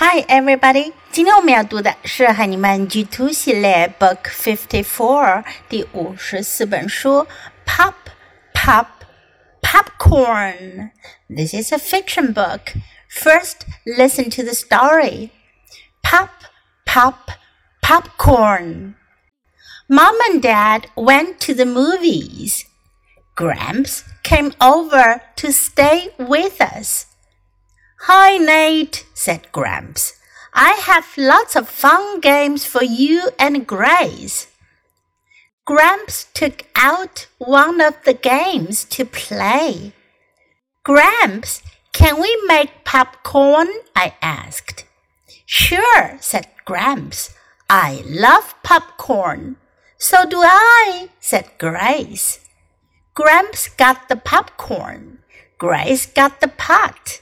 Hi, everybody！今天我们要读的是海尼曼 G Two Book Fifty Four 第五十四本书 Pop Pop Popcorn。This is a fiction book. First, listen to the story. Pop Pop Popcorn. Mom and Dad went to the movies. Gramps came over to stay with us. Hi, Nate, said Gramps. I have lots of fun games for you and Grace. Gramps took out one of the games to play. Gramps, can we make popcorn? I asked. Sure, said Gramps. I love popcorn. So do I, said Grace. Gramps got the popcorn. Grace got the pot.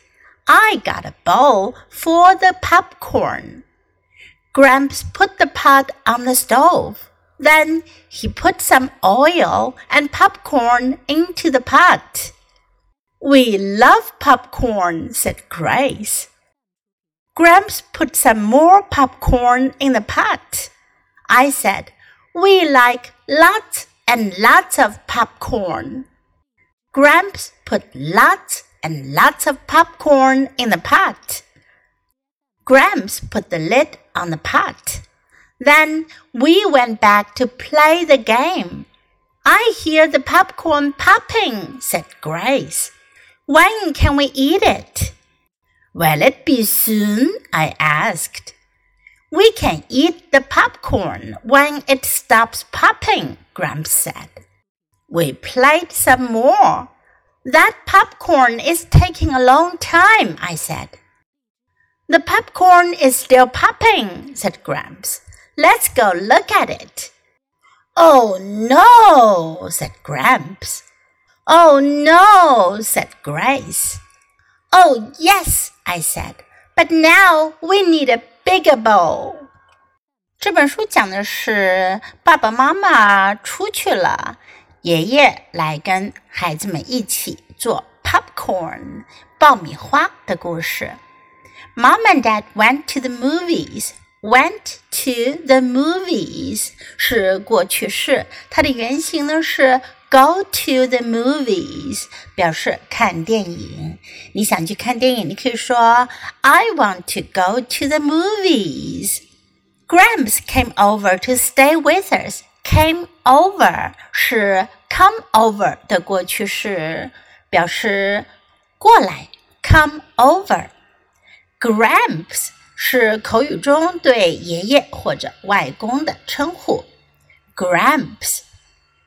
I got a bowl for the popcorn. Gramps put the pot on the stove. Then he put some oil and popcorn into the pot. We love popcorn, said Grace. Gramps put some more popcorn in the pot. I said, We like lots and lots of popcorn. Gramps put lots and lots of popcorn in the pot. Gramps put the lid on the pot. Then we went back to play the game. I hear the popcorn popping, said Grace. When can we eat it? Will it be soon? I asked. We can eat the popcorn when it stops popping, Gramps said. We played some more. That popcorn is taking a long time, I said. The popcorn is still popping, said Gramps. Let's go look at it. Oh no, said Gramps. Oh no, said Grace. Oh yes, I said. But now we need a bigger bowl. 这本书讲的是爸爸妈妈出去了， 爷爷来跟孩子们一起做 popcorn 爆米花的故事。Mom and Dad went to the movies. Went to the movies 是过去式，它的原型呢是 go to the movies，表示看电影。你想去看电影，你可以说 I want to go to the movies. Gramps came over to stay with us. Came over 是 come over 的过去式，表示过来。Come over. Gramps 是口语中对爷爷或者外公的称呼。Gramps。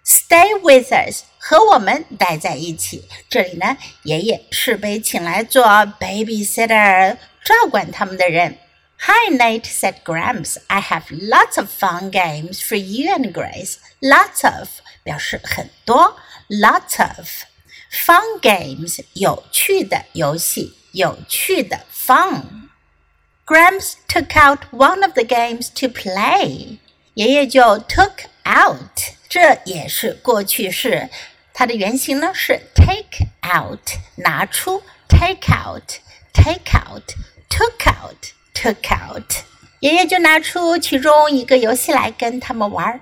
Stay with us，和我们待在一起。这里呢，爷爷是被请来做 babysitter，照管他们的人。Hi, Nate, said Gramps. I have lots of fun games for you and Grace. Lots of 表示很多，lots of fun games 有趣的游戏，有趣的 fun。Gramps took out one of the games to play. 爷爷就 took out，这也是过去式，它的原型呢是 take out，拿出 take out，take out，took out，took out。爷爷就拿出其中一个游戏来跟他们玩。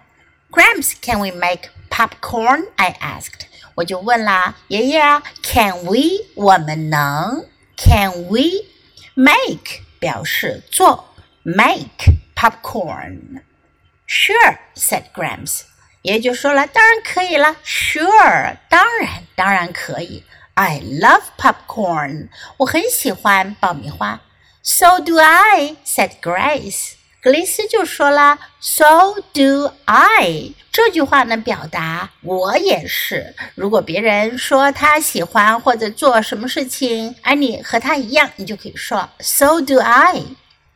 Gramps，can we make popcorn？I asked。我就问啦，爷爷啊，Can we？我们能？Can we make？表示做，make popcorn。Sure, said Gramps. 爷就说了，当然可以了。Sure，当然，当然可以。I love popcorn. 我很喜欢爆米花。 So do I, said Grace. 格蕾斯就说了，So do I。这句话呢，表达我也是。如果别人说他喜欢或者做什么事情，而你和他一样，你就可以说 So do I。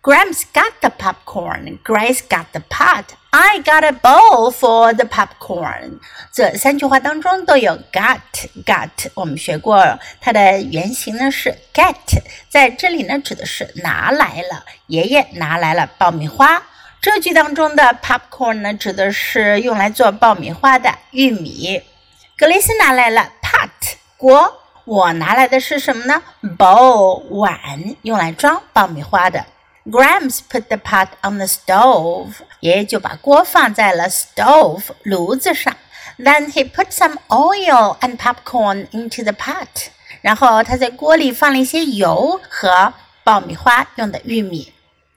Grams got the popcorn. Grace got the pot. I got a bowl for the popcorn. 这三句话当中都有 got got，我们学过它的原型呢是 get，在这里呢指的是拿来了，爷爷拿来了爆米花。这句当中的 popcorn 呢，指的是用来做爆米花的玉米。格雷斯拿来了 pot 锅，我拿来的是什么呢？bowl 碗，用来装爆米花的。Gramps put the pot on the stove，爷爷就把锅放在了 stove 炉子上。Then he put some oil and popcorn into the pot，然后他在锅里放了一些油和爆米花用的玉米。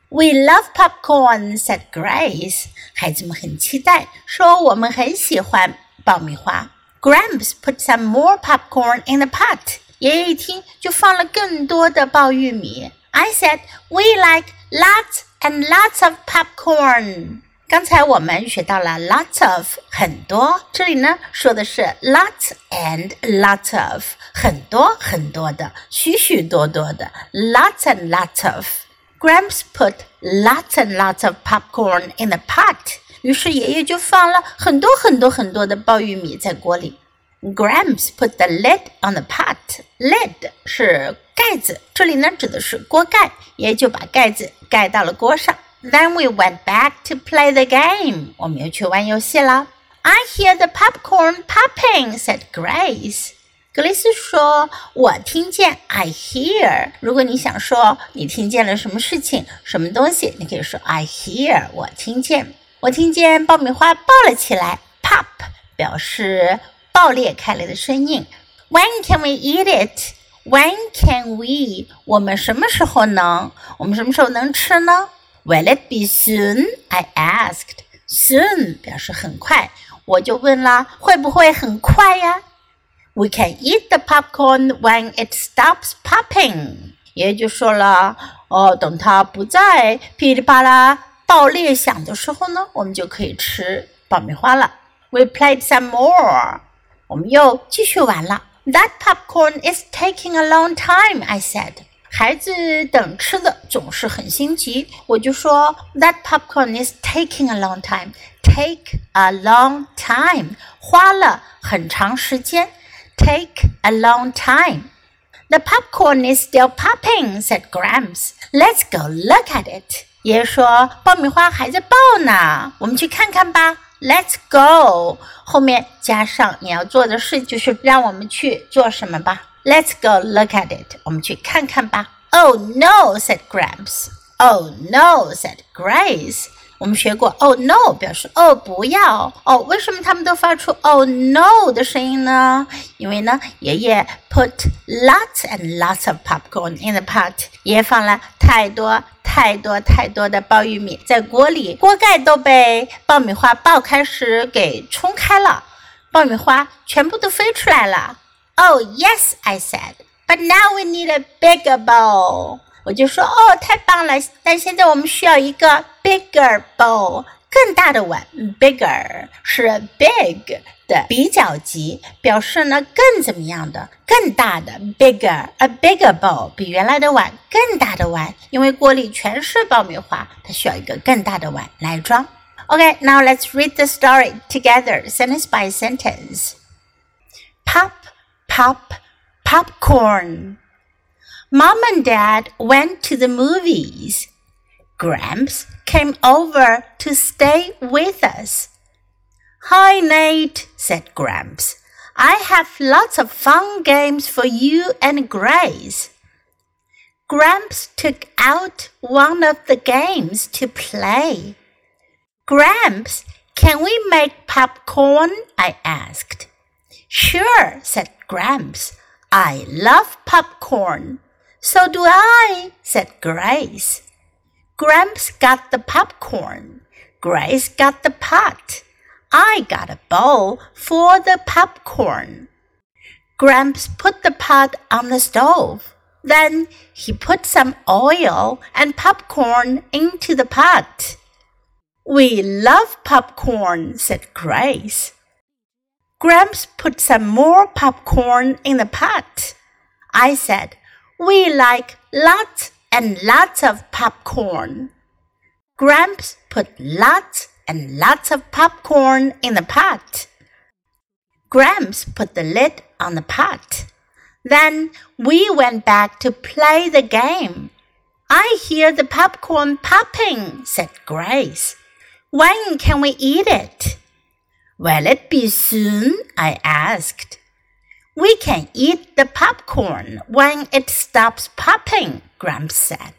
We love popcorn," said Grace。孩子们很期待，说我们很喜欢爆米花。Gramps put some more popcorn in the pot。爷爷一听，就放了更多的爆玉米。 I said we like lots and lots of popcorn。刚才我们学到了 lots of 很多，这里呢说的是 lots and lots of 很多很多的，许许多多的 lots and lots of。Gramps put lots and lots of popcorn in the pot。于是爷爷就放了很多很多很多的爆玉米在锅里。 Gramps put the lid on the pot。lid 是盖子，这里呢指的是锅盖，爷爷就把盖子盖到了锅上。Then we went back to play the game。我们又去玩游戏了。I hear the popcorn popping," said Grace. 格雷斯说：“我听见，I hear。如果你想说你听见了什么事情、什么东西，你可以说 I hear，我听见。我听见爆米花爆了起来，pop 表示 爆裂开来的声音。When can we eat it? When can we？我们什么时候能？我们什么时候能吃呢？Will it be soon? I asked. Soon 表示很快，我就问了，会不会很快呀？We can eat the popcorn when it stops popping。爷爷就说了，哦，等它不再噼里啪啦爆裂响的时候呢，我们就可以吃爆米花了。We played some more。 我们又继续玩了。That popcorn is taking a long time, I said. 孩子等吃的总是很心急，我就说 That popcorn is taking a long time. Take a long time，花了很长时间。take a long time. The popcorn is still popping, said Gramps. Let's go look at it. 爷爷说：“爆米花还在爆呢，我们去看看吧。” Let's go。后面加上你要做的事，就是让我们去做什么吧。Let's go look at it。我们去看看吧。Oh no, said Gramps. Oh no, said Grace. 我们学过，Oh no，表示哦不要哦。为什么他们都发出 Oh no 的声音呢？因为呢，爷爷 put lots and lots of popcorn in the pot，爷爷放了太多太多太多的爆玉米在锅里，锅盖都被爆米花爆开时给冲开了，爆米花全部都飞出来了。Oh yes，I said，but now we need a bigger bowl。我就说哦，太棒了！但现在我们需要一个 bigger bowl，更大的碗。bigger 是 big 的比较级，表示呢更怎么样的，更大的 bigger，a bigger bowl 比原来的碗更大的碗，因为锅里全是爆米花，它需要一个更大的碗来装。Okay, now let's read the story together, sentence by sentence. Pop, pop, popcorn. Mom and Dad went to the movies. Gramps came over to stay with us. Hi, Nate, said Gramps. I have lots of fun games for you and Grace. Gramps took out one of the games to play. Gramps, can we make popcorn? I asked. Sure, said Gramps. I love popcorn. So do I, said Grace. Gramps got the popcorn. Grace got the pot. I got a bowl for the popcorn. Gramps put the pot on the stove. Then he put some oil and popcorn into the pot. We love popcorn, said Grace. Gramps put some more popcorn in the pot. I said, we like lots and lots of popcorn. Gramps put lots and lots of popcorn in the pot. Gramps put the lid on the pot. Then we went back to play the game. I hear the popcorn popping, said Grace. When can we eat it? Will it be soon? I asked. We can eat the popcorn when it stops popping, Gramps said.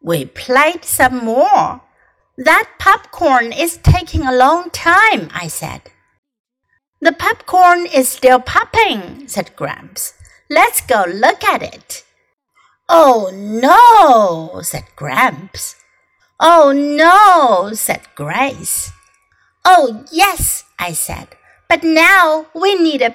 We played some more. That popcorn is taking a long time, I said. The popcorn is still popping, said Gramps. Let's go look at it. Oh no, said Gramps. Oh no, said Grace. Oh yes, I said. But now we need a